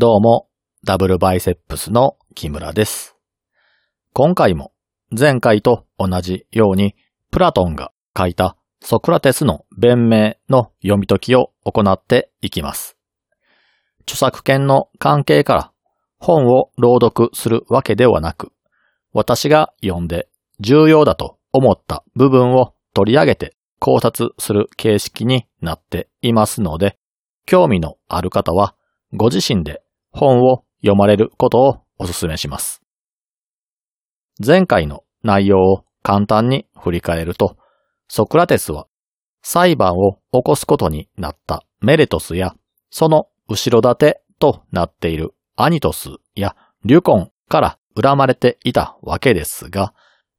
どうも、ダブルバイセップスの木村です。今回も前回と同じようにプラトンが書いたソクラテスの弁明の読み解きを行っていきます。著作権の関係から本を朗読するわけではなく、私が読んで重要だと思った部分を取り上げて考察する形式になっていますので、興味のある方はご自身で本を読まれることをお勧めします。前回の内容を簡単に振り返ると、ソクラテスは裁判を起こすことになったメレトスや、その後ろ盾となっているアニトスやリュコンから恨まれていたわけですが、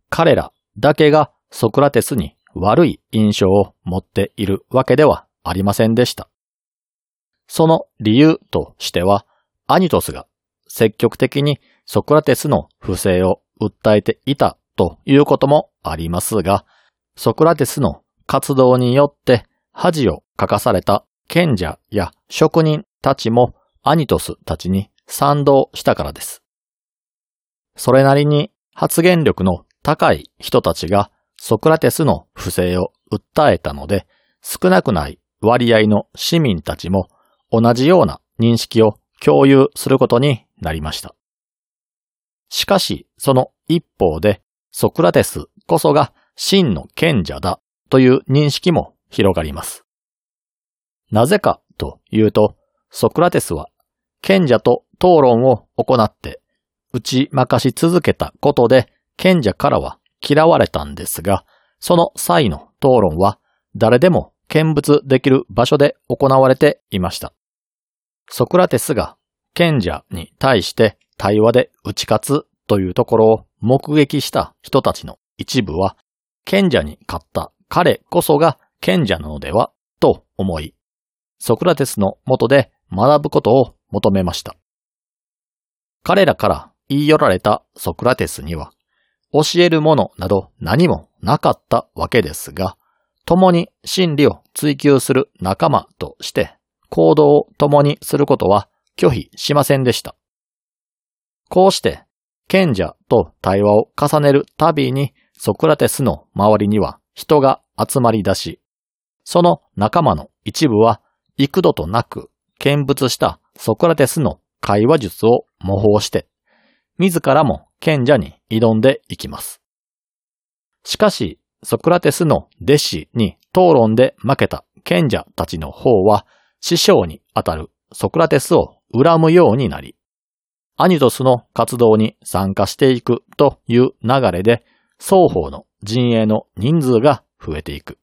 彼らだけがソクラテスに悪い印象を持っているわけではありませんでした。その理由としては、アニトスが積極的にソクラテスの不正を訴えていたということもありますが、ソクラテスの活動によって恥をかかされた賢者や職人たちもアニトスたちに賛同したからです。それなりに発言力の高い人たちがソクラテスの不正を訴えたので、少なくない割合の市民たちも同じような認識を共有することになりました。しかし、その一方で、ソクラテスこそが真の賢者だという認識も広がります。なぜかというと、ソクラテスは賢者と討論を行って打ち負かし続けたことで賢者からは嫌われたんですが、その際の討論は誰でも見物できる場所で行われていました。ソクラテスが賢者に対して対話で打ち勝つというところを目撃した人たちの一部は、賢者に勝った彼こそが賢者なのではと思い、ソクラテスの下で学ぶことを求めました。彼らから言い寄られたソクラテスには、教えるものなど何もなかったわけですが、共に真理を追求する仲間として行動を共にすることは拒否しませんでした。こうして、賢者と対話を重ねるたびにソクラテスの周りには人が集まり出し、その仲間の一部は幾度となく見物したソクラテスの会話術を模倣して、自らも賢者に挑んでいきます。しかし、ソクラテスの弟子に討論で負けた賢者たちの方は、師匠にあたるソクラテスを恨むようになり、アニトスの活動に参加していくという流れで、双方の陣営の人数が増えていく。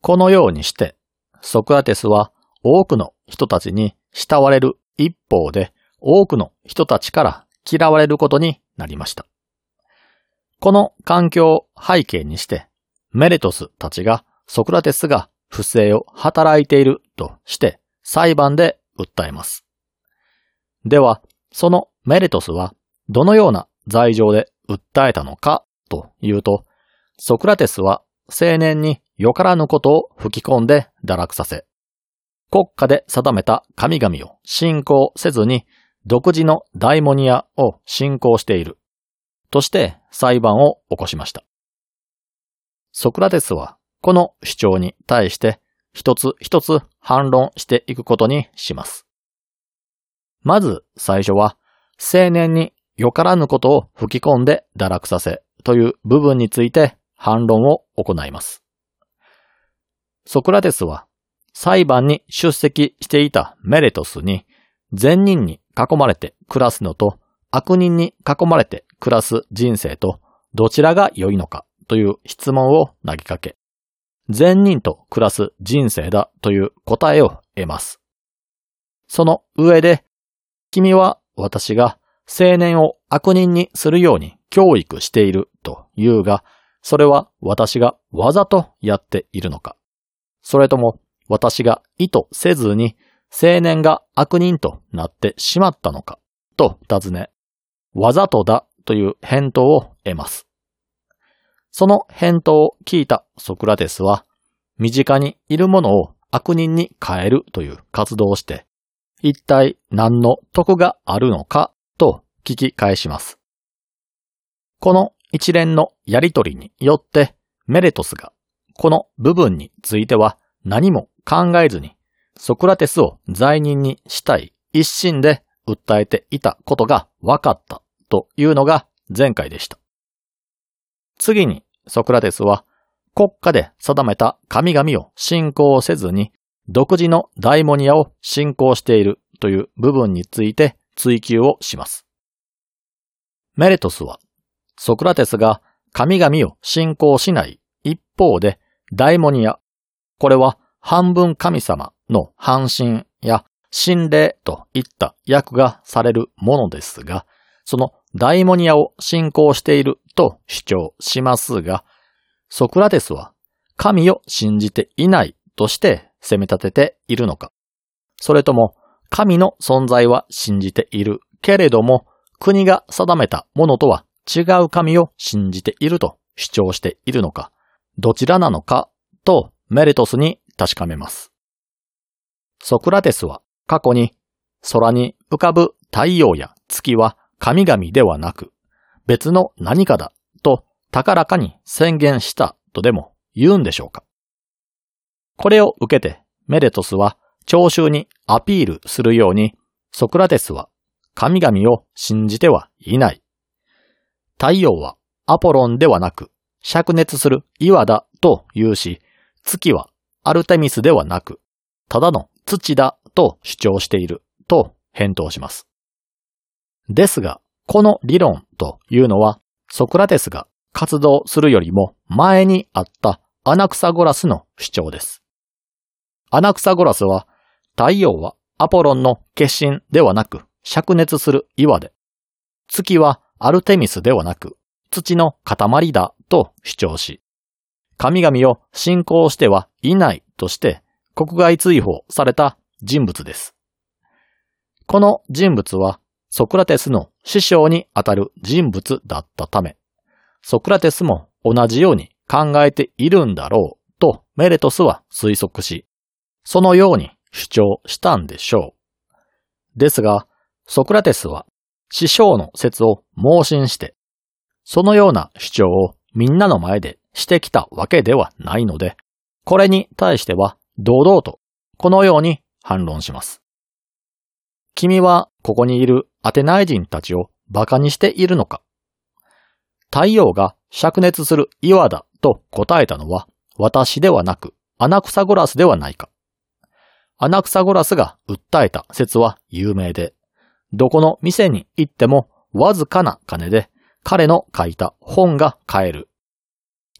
このようにして、ソクラテスは多くの人たちに慕われる一方で、多くの人たちから嫌われることになりました。この環境を背景にして、メレトスたちがソクラテスが不正を働いているとして裁判で訴えます。では、そのメレトスはどのような罪状で訴えたのかというと、ソクラテスは青年によからぬことを吹き込んで堕落させ、国家で定めた神々を信仰せずに独自のダイモニアを信仰しているとして裁判を起こしました。ソクラテスはこの主張に対して一つ一つ反論していくことにします。まず最初は青年によからぬことを吹き込んで堕落させという部分について反論を行います。ソクラテスは裁判に出席していたメレトスに善人に囲まれて暮らすのと悪人に囲まれて暮らす人生とどちらが良いのかという質問を投げかけ、善人と暮らす人生だという答えを得ます。その上で、君は私が青年を悪人にするように教育していると言うが、それは私がわざとやっているのかそれとも私が意図せずに青年が悪人となってしまったのかと尋ね、わざとだという返答を得ます。その返答を聞いたソクラテスは、身近にいるものを悪人に変えるという活動をして、一体何の得があるのかと聞き返します。この一連のやりとりによってメレトスがこの部分については何も考えずにソクラテスを罪人にしたい一心で訴えていたことが分かったというのが前回でした。次にソクラテスは国家で定めた神々を信仰せずに独自のダイモニアを信仰しているという部分について追求をします。メレトスはソクラテスが神々を信仰しない一方でダイモニア、これは半分神様の半身や心霊といった訳がされるものですが、そのダイモニアを信仰していると主張しますが、ソクラテスは神を信じていないとして責め立てているのか、それとも神の存在は信じているけれども国が定めたものとは違う神を信じていると主張しているのか、どちらなのかとメレトスに確かめます。ソクラテスは過去に空に浮かぶ太陽や月は神々ではなく別の何かだと高らかに宣言したとでも言うんでしょうかこれを受けてメレトスは聴衆にアピールするようにソクラテスは神々を信じてはいない。太陽はアポロンではなく灼熱する岩だと言うし、月はアルテミスではなく、ただの土だと主張していると返答します。ですが、この理論というのは、ソクラテスが活動するよりも前にあったアナクサゴラスの主張です。アナクサゴラスは、太陽はアポロンの決心ではなく灼熱する岩で、月はアルテミスではなく土の塊だと主張し、神々を信仰してはいないとして国外追放された人物です。この人物はソクラテスの師匠にあたる人物だったため、ソクラテスも同じように考えているんだろうとメレトスは推測し、そのように主張したんでしょう。ですが、ソクラテスは師匠の説を盲信して、そのような主張をみんなの前でしてきたわけではないので、これに対しては堂々とこのように反論します。君はここにいるアテナイ人たちを馬鹿にしているのか太陽が灼熱する岩だと答えたのは私ではなくアナクサゴラスではないか。アナクサゴラスが訴えた説は有名で、どこの店に行ってもわずかな金で彼の書いた本が買える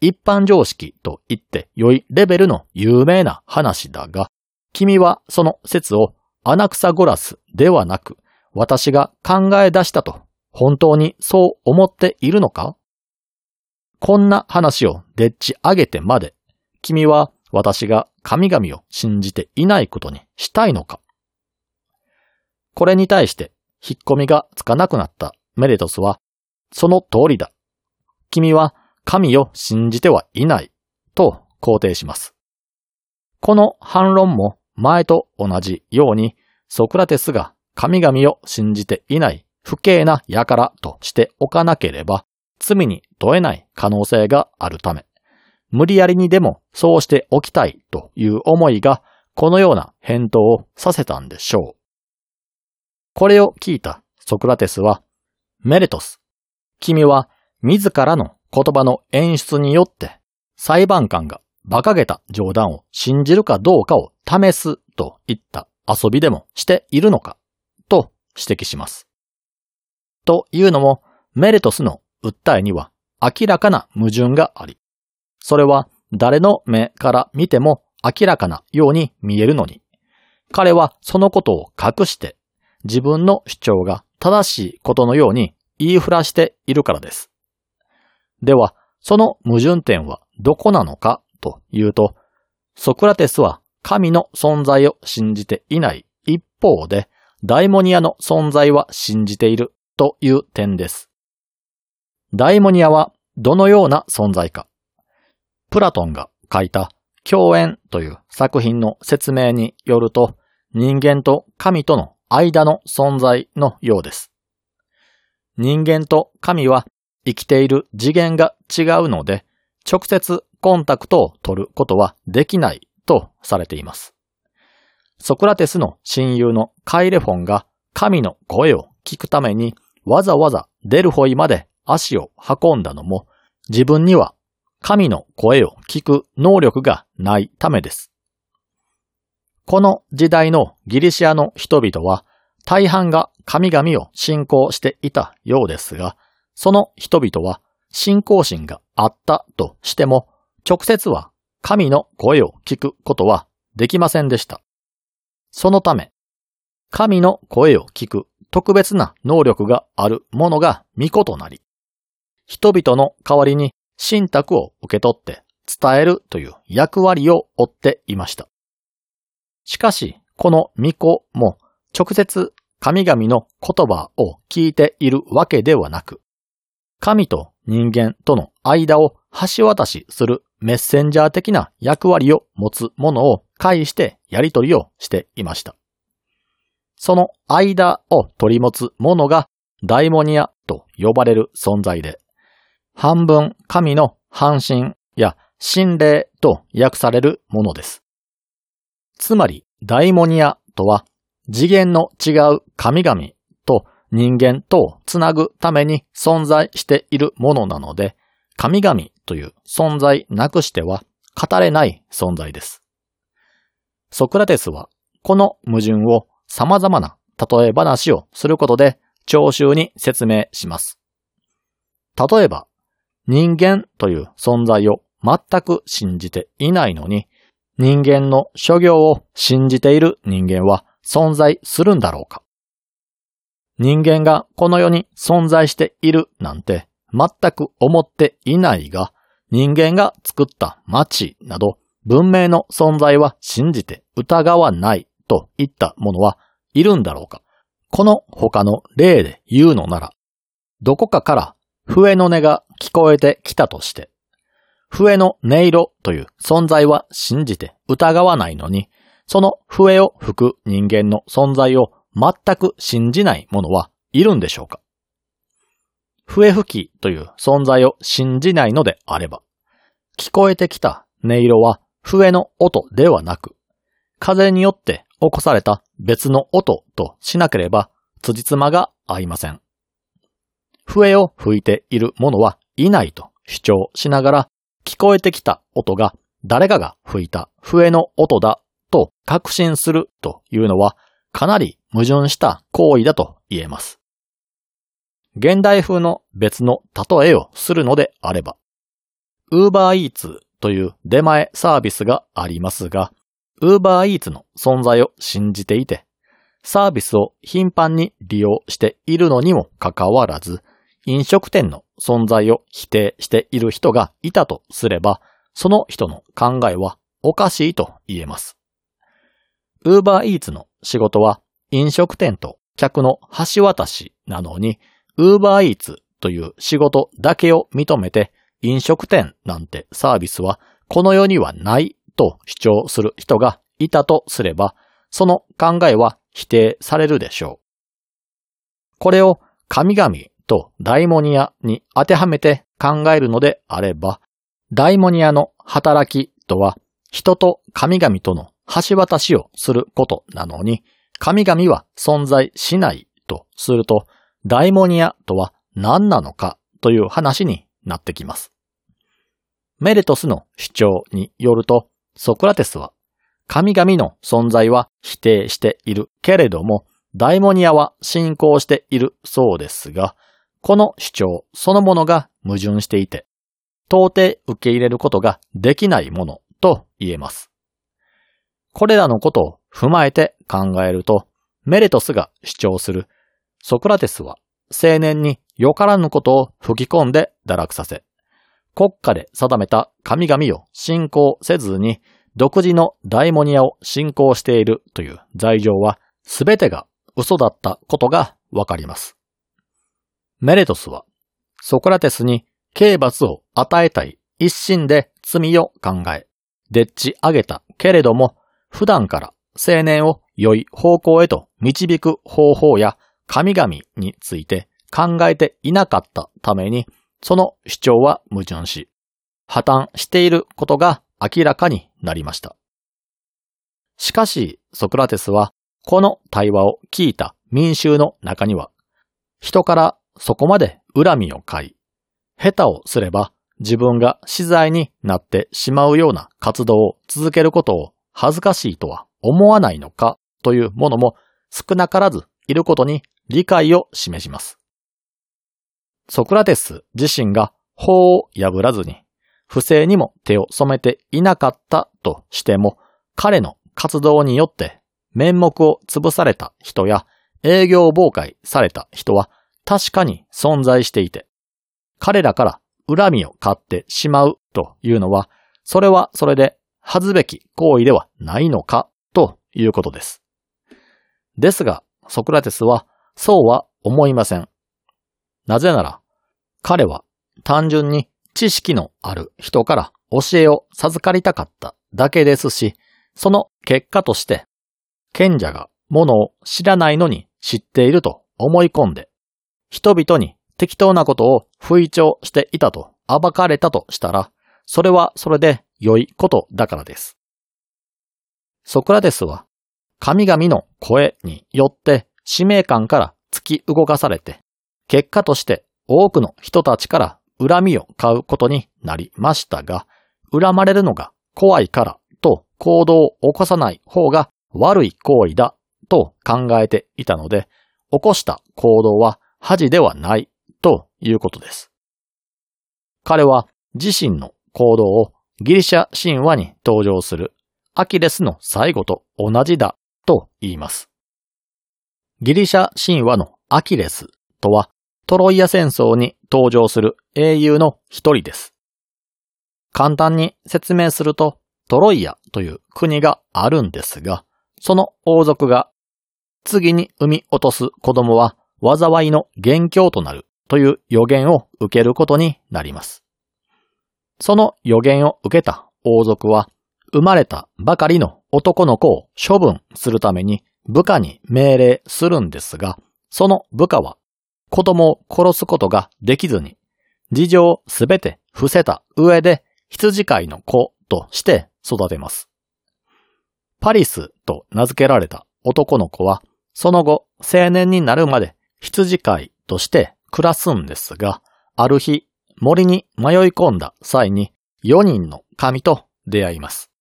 一般常識と言って良いレベルの有名な話だが、君はその説をアナクサゴラスではなく、私が考え出したと本当にそう思っているのか？こんな話をでっち上げてまで、君は私が神々を信じていないことにしたいのか？これに対して引っ込みがつかなくなったメレトスは、その通りだ。君は神を信じてはいないと肯定します。この反論も前と同じようにソクラテスが神々を信じていない不敬な輩としておかなければ罪に問えない可能性があるため、無理やりにでもそうしておきたいという思いがこのような返答をさせたんでしょう。これを聞いたソクラテスは、メレトス、君は自らの言葉の演出によって裁判官が馬鹿げた冗談を信じるかどうかを試すといった遊びでもしているのか指摘します。というのもメレトスの訴えには明らかな矛盾があり、それは誰の目から見ても明らかなように見えるのに、彼はそのことを隠して自分の主張が正しいことのように言いふらしているからです。では、その矛盾点はどこなのかというと、ソクラテスは神の存在を信じていない一方で、ダイモニアの存在は信じているという点です。ダイモニアはどのような存在か。プラトンが書いた共演という作品の説明によると、人間と神との間の存在のようです。人間と神は生きている次元が違うので、直接コンタクトを取ることはできないとされています。ソクラテスの親友のカイレフォンが神の声を聞くためにわざわざデルホイまで足を運んだのも自分には神の声を聞く能力がないためです。この時代のギリシアの人々は大半が神々を信仰していたようですが、その人々は信仰心があったとしても、直接は神の声を聞くことはできませんでした。そのため、神の声を聞く特別な能力があるものが巫女となり、人々の代わりに信託を受け取って伝えるという役割を負っていました。しかし、この巫女も直接神々の言葉を聞いているわけではなく、神と人間との間を橋渡しするメッセンジャー的な役割を持つものを介してやり取りをしていました。その間を取り持つものがダイモニアと呼ばれる存在で、半分神の半身や心霊と訳されるものです。つまり、ダイモニアとは次元の違う神々と人間とをつなぐために存在しているものなので、神々という存在なくしては語れない存在です。ソクラテスはこの矛盾を様々な例え話をすることで聴衆に説明します。例えば、人間という存在を全く信じていないのに、人間の諸行を信じている人間は存在するんだろうか人間がこの世に存在しているなんて全く思っていないが、人間が作った街など文明の存在は信じて疑わないといったものはいるんだろうか。この他の例で言うのなら、どこかから笛の音が聞こえてきたとして、笛の音色という存在は信じて疑わないのに、その笛を吹く人間の存在を全く信じない者はいるんでしょうか。笛吹きという存在を信じないのであれば、聞こえてきた音色は笛の音ではなく、風によって起こされた別の音としなければ、辻褄が合いません。笛を吹いている者はいないと主張しながら、聞こえてきた音が誰かが吹いた笛の音だと確信するというのはかなり矛盾した行為だと言えます。現代風の別の例えをするのであれば、Uber Eats という出前サービスがありますが、Uber Eats の存在を信じていて、サービスを頻繁に利用しているのにもかかわらず、飲食店の存在を否定している人がいたとすれば、その人の考えはおかしいと言えます。ウーバーイーツの仕事は飲食店と客の橋渡しなのに、ウーバーイーツという仕事だけを認めて飲食店なんてサービスはこの世にはないと主張する人がいたとすれば、その考えは否定されるでしょう。これを神々とダイモニアに当てはめて考えるのであれば、ダイモニアの働きとは人と神々との橋渡しをすることなのに、神々は存在しないとすると、ダイモニアとは何なのかという話になってきます。メレトスの主張によると、ソクラテスは神々の存在は否定しているけれども、ダイモニアは信仰しているそうですが、この主張そのものが矛盾していて、到底受け入れることができないものと言えます。これらのことを踏まえて考えると、メレトスが主張するソクラテスは青年によからぬことを吹き込んで堕落させ、国家で定めた神々を信仰せずに独自のダイモニアを信仰しているという罪状は全てが嘘だったことがわかります。メレトスはソクラテスに刑罰を与えたい一心で罪を考え、でっち上げたけれども、普段から青年を良い方向へと導く方法や神々について考えていなかったために、その主張は矛盾し、破綻していることが明らかになりました。しかし、ソクラテスは、この対話を聞いた民衆の中には、人からそこまで恨みを買い、下手をすれば自分が死罪になってしまうような活動を続けることを恥ずかしいとは思わないのかというものも少なからずいることに理解を示します。ソクラテス自身が法を破らずに不正にも手を染めていなかったとしても彼の活動によって面目を潰された人や営業妨害された人は確かに存在していて彼らから恨みを買ってしまうというのは、それはそれで恥ずべき行為ではないのかということです。ですが、ソクラテスはそうは思いません。なぜなら、彼は単純に知識のある人から教えを授かりたかっただけですし、その結果として、賢者がものを知らないのに知っていると思い込んで、人々に適当なことを不意調していたと暴かれたとしたら、それはそれで良いことだからです。ソクラテスは、神々の声によって使命感から突き動かされて、結果として多くの人たちから恨みを買うことになりましたが、恨まれるのが怖いからと行動を起こさない方が悪い行為だと考えていたので、起こした行動は恥ではないということです。彼は自身の行動をギリシャ神話に登場するアキレスの最後と同じだと言います。ギリシャ神話のアキレスとはトロイア戦争に登場する英雄の一人です。簡単に説明するとトロイアという国があるんですが、その王族が次に産み落とす子供は災いの元凶となるという予言を受けることになります。その予言を受けた王族は、生まれたばかりの男の子を処分するために部下に命令するんですが、その部下は子供を殺すことができずに、事情をすべて伏せた上で羊飼いの子として育てます。パリスと名付けられた男の子は、その後青年になるまで羊飼いとして暮らすんですが、ある日、森に迷い込んだ際に4人の神と出会います。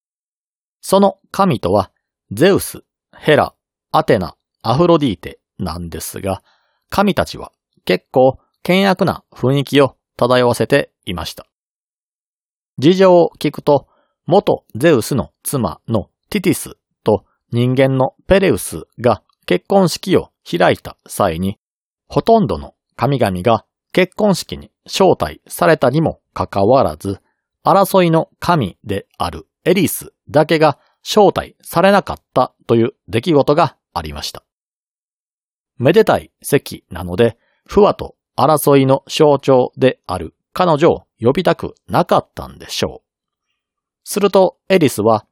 その神とは、ゼウス、ヘラ、アテナ、アフロディーテなんですが、神たちは結構険悪な雰囲気を漂わせていました。事情を聞くと、元ゼウスの妻のティティスと人間のペレウスが結婚式を開いた際に、ほとんどの神々が結婚式に招待されたにもかかわらず、争いの神であるエリスだけが招待されなかったという出来事がありました。めでたい席なので、不和と争いの象徴である彼女を呼びたくなかったんでしょう。するとエリスは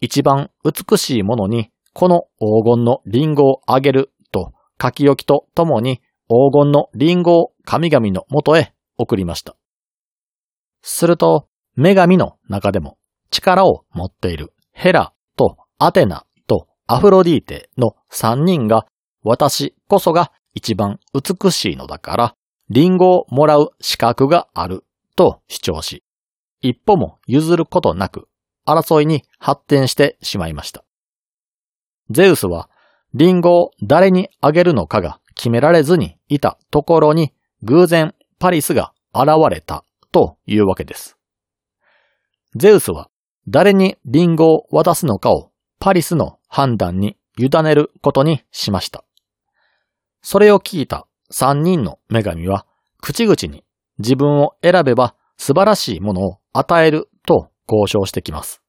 一番美しいものにこの黄金のリンゴをあげると書き置きとともに黄金のリンゴを神々の元へ送りました。すると、女神の中でも力を持っているヘラとアテナとアフロディーテの三人が私こそが一番美しいのだから、リンゴをもらう資格があると主張し、一歩も譲ることなく争いに発展してしまいました。ゼウスはリンゴを誰にあげるのかが決められずにいたところに偶然パリスが現れたというわけです。ゼウスは誰にリンゴを渡すのかをパリスの判断に委ねることにしました。それを聞いた三人の女神は口々に自分を選べば素晴らしいものを与えると交渉してきます。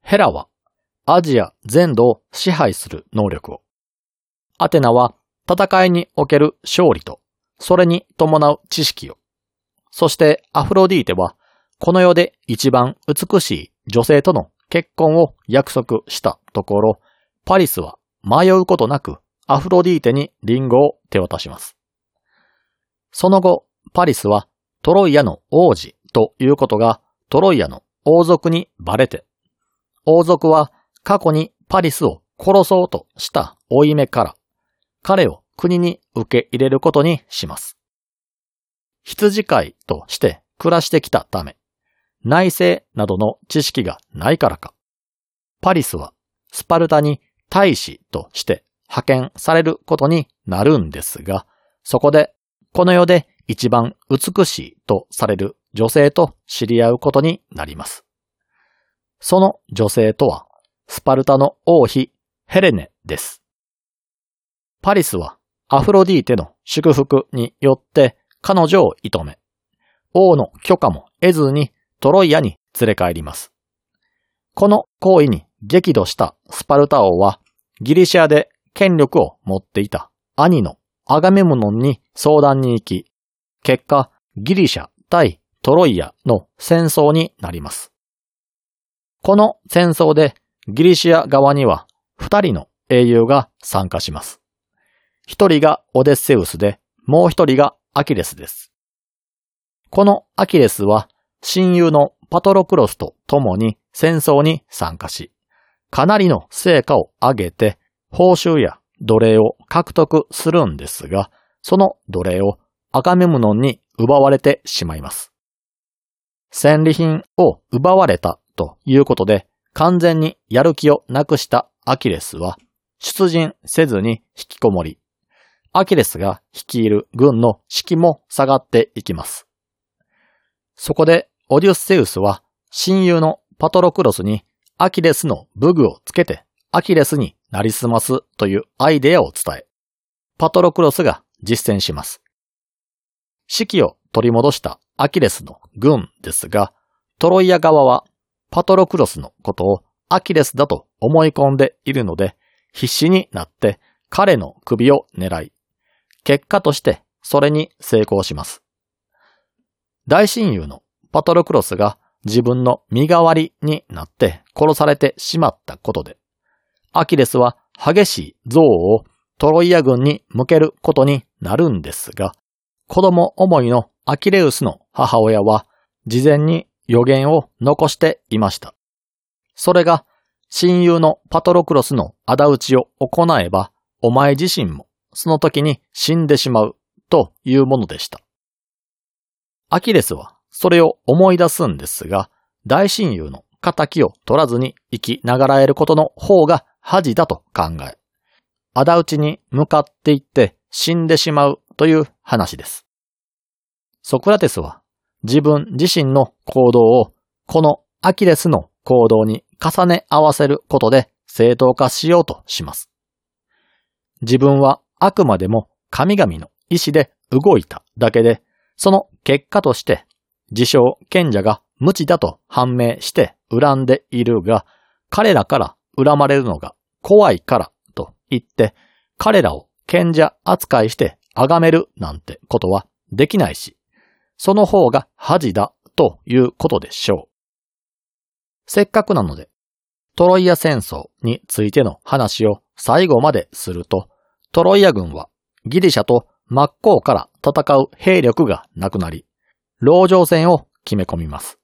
ヘラはアジア全土を支配する能力を。アテナは戦いにおける勝利と、それに伴う知識を。そしてアフロディーテは、この世で一番美しい女性との結婚を約束したところ、パリスは迷うことなくアフロディーテにリンゴを手渡します。その後、パリスはトロイアの王子ということがトロイアの王族にバレて、王族は過去にパリスを殺そうとした負い目から、彼を国に受け入れることにします。羊飼いとして暮らしてきたため、内政などの知識がないからか、パリスはスパルタに大使として派遣されることになるんですが、そこでこの世で一番美しいとされる女性と知り合うことになります。その女性とは、スパルタの王妃ヘレネです。パリスはアフロディーテの祝福によって彼女を射止め、王の許可も得ずにトロイアに連れ帰ります。この行為に激怒したスパルタ王はギリシアで権力を持っていた兄のアガメムノンに相談に行き、結果ギリシャ対トロイアの戦争になります。この戦争でギリシア側には二人の英雄が参加します。一人がオデッセウスで、もう一人がアキレスです。このアキレスは親友のパトロクロスと共に戦争に参加し、かなりの成果を上げて報酬や奴隷を獲得するんですが、その奴隷をアカメムノンに奪われてしまいます。戦利品を奪われたということで、完全にやる気をなくしたアキレスは、出陣せずに引きこもり、アキレスが率いる軍の士気も下がっていきます。そこでオデュッセウスは親友のパトロクロスにアキレスの武具をつけてアキレスになりすますというアイデアを伝え、パトロクロスが実践します。士気を取り戻したアキレスの軍ですが、トロイア側はパトロクロスのことをアキレスだと思い込んでいるので、必死になって彼の首を狙い、結果としてそれに成功します。大親友のパトロクロスが自分の身代わりになって殺されてしまったことで、アキレスは激しい像をトロイア軍に向けることになるんですが、子供思いのアキレウスの母親は事前に予言を残していました。それが親友のパトロクロスの仇討ちを行えば、お前自身もその時に死んでしまうというものでした。アキレスはそれを思い出すんですが、大親友の仇を取らずに生きながらえることの方が恥だと考え、仇討ちに向かっていって死んでしまうという話です。ソクラテスは自分自身の行動をこのアキレスの行動に重ね合わせることで正当化しようとします。自分はあくまでも神々の意志で動いただけで、その結果として自称賢者が無知だと判明して恨んでいるが、彼らから恨まれるのが怖いからと言って、彼らを賢者扱いして崇めるなんてことはできないし、その方が恥だということでしょう。せっかくなので、トロイア戦争についての話を最後まですると、トロイア軍はギリシャと真っ向から戦う兵力がなくなり、籠城戦を決め込みます。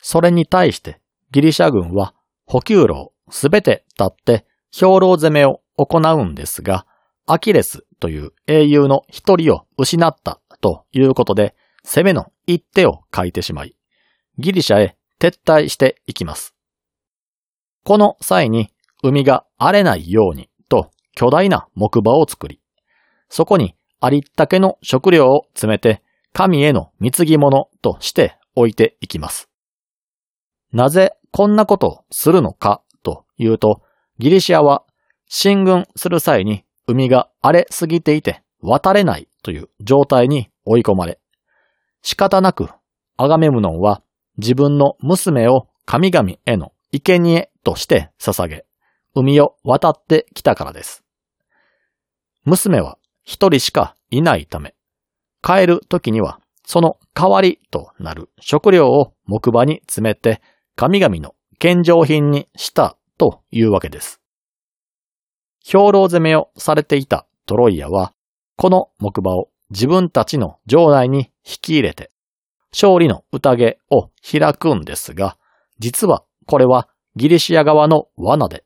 それに対してギリシャ軍は補給路すべて立って兵糧攻めを行うんですが、アキレスという英雄の一人を失ったということで、攻めの一手を書いてしまい、ギリシャへ撤退していきます。この際に海が荒れないようにと巨大な木馬を作り、そこにありったけの食料を詰めて神への貢ぎ物として置いていきます。なぜこんなことをするのかというと、ギリシアは進軍する際に海が荒れすぎていて渡れないという状態に追い込まれ、仕方なくアガメムノンは自分の娘を神々への生贄として捧げ、海を渡ってきたからです。娘は一人しかいないため、帰る時には、その代わりとなる食料を木馬に詰めて、神々の献上品にしたというわけです。兵糧攻めをされていたトロイアは、この木馬を自分たちの城内に引き入れて、勝利の宴を開くんですが、実はこれはギリシア側の罠で、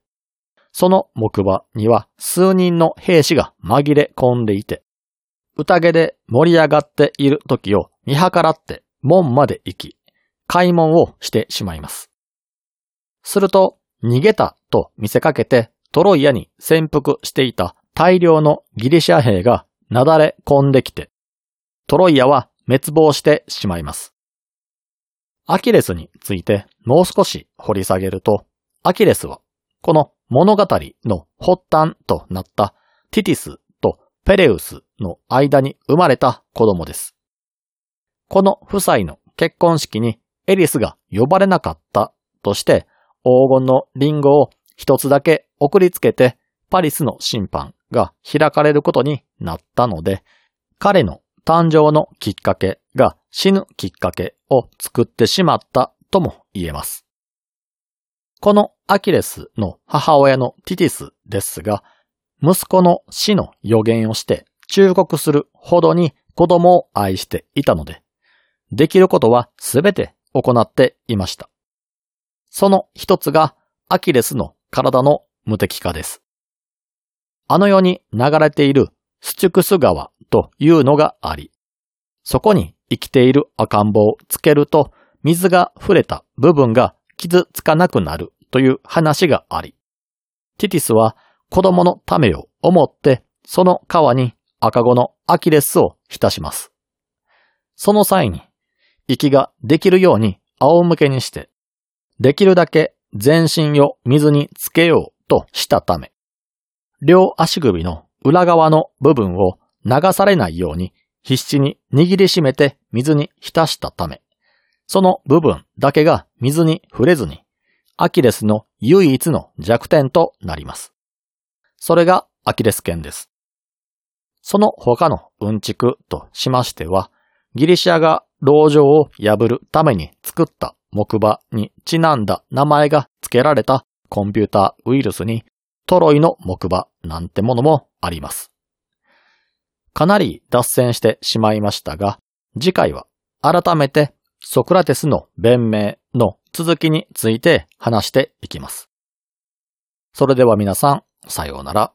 その木馬には数人の兵士が紛れ込んでいて、宴で盛り上がっている時を見計らって門まで行き、開門をしてしまいます。すると、逃げたと見せかけてトロイアに潜伏していた大量のギリシア兵がなだれ込んできて、トロイアは滅亡してしまいます。アキレスについてもう少し掘り下げると、アキレスはこの物語の発端となったティティスとペレウスの間に生まれた子供です。この夫妻の結婚式にエリスが呼ばれなかったとして黄金のリンゴを一つだけ送りつけてパリスの審判が開かれることになったので、彼の誕生のきっかけが死ぬきっかけを作ってしまったとも言えます。このアキレスの母親のティティスですが、息子の死の予言をして忠告するほどに子供を愛していたので、できることはすべて行っていました。その一つがアキレスの体の無敵化です。あの世に流れているスチュクス川というのがあり、そこに生きている赤ん坊をつけると水が触れた部分が傷つかなくなるという話があり、ティティスは子供のためを思ってその川に赤子のアキレスを浸します。その際に息ができるように仰向けにして、できるだけ全身を水につけようとしたため、両足首の裏側の部分を流されないように必死に握りしめて水に浸したため、その部分だけが水に触れずに、アキレスの唯一の弱点となります。それがアキレス腱です。その他のうんちくとしましては、ギリシアが牢城を破るために作った木馬にちなんだ名前が付けられたコンピューターウイルスにトロイの木馬なんてものもあります。かなり脱線してしまいましたが、次回は改めてソクラテスの弁明の続きについて話していきます。それでは皆さん、さようなら。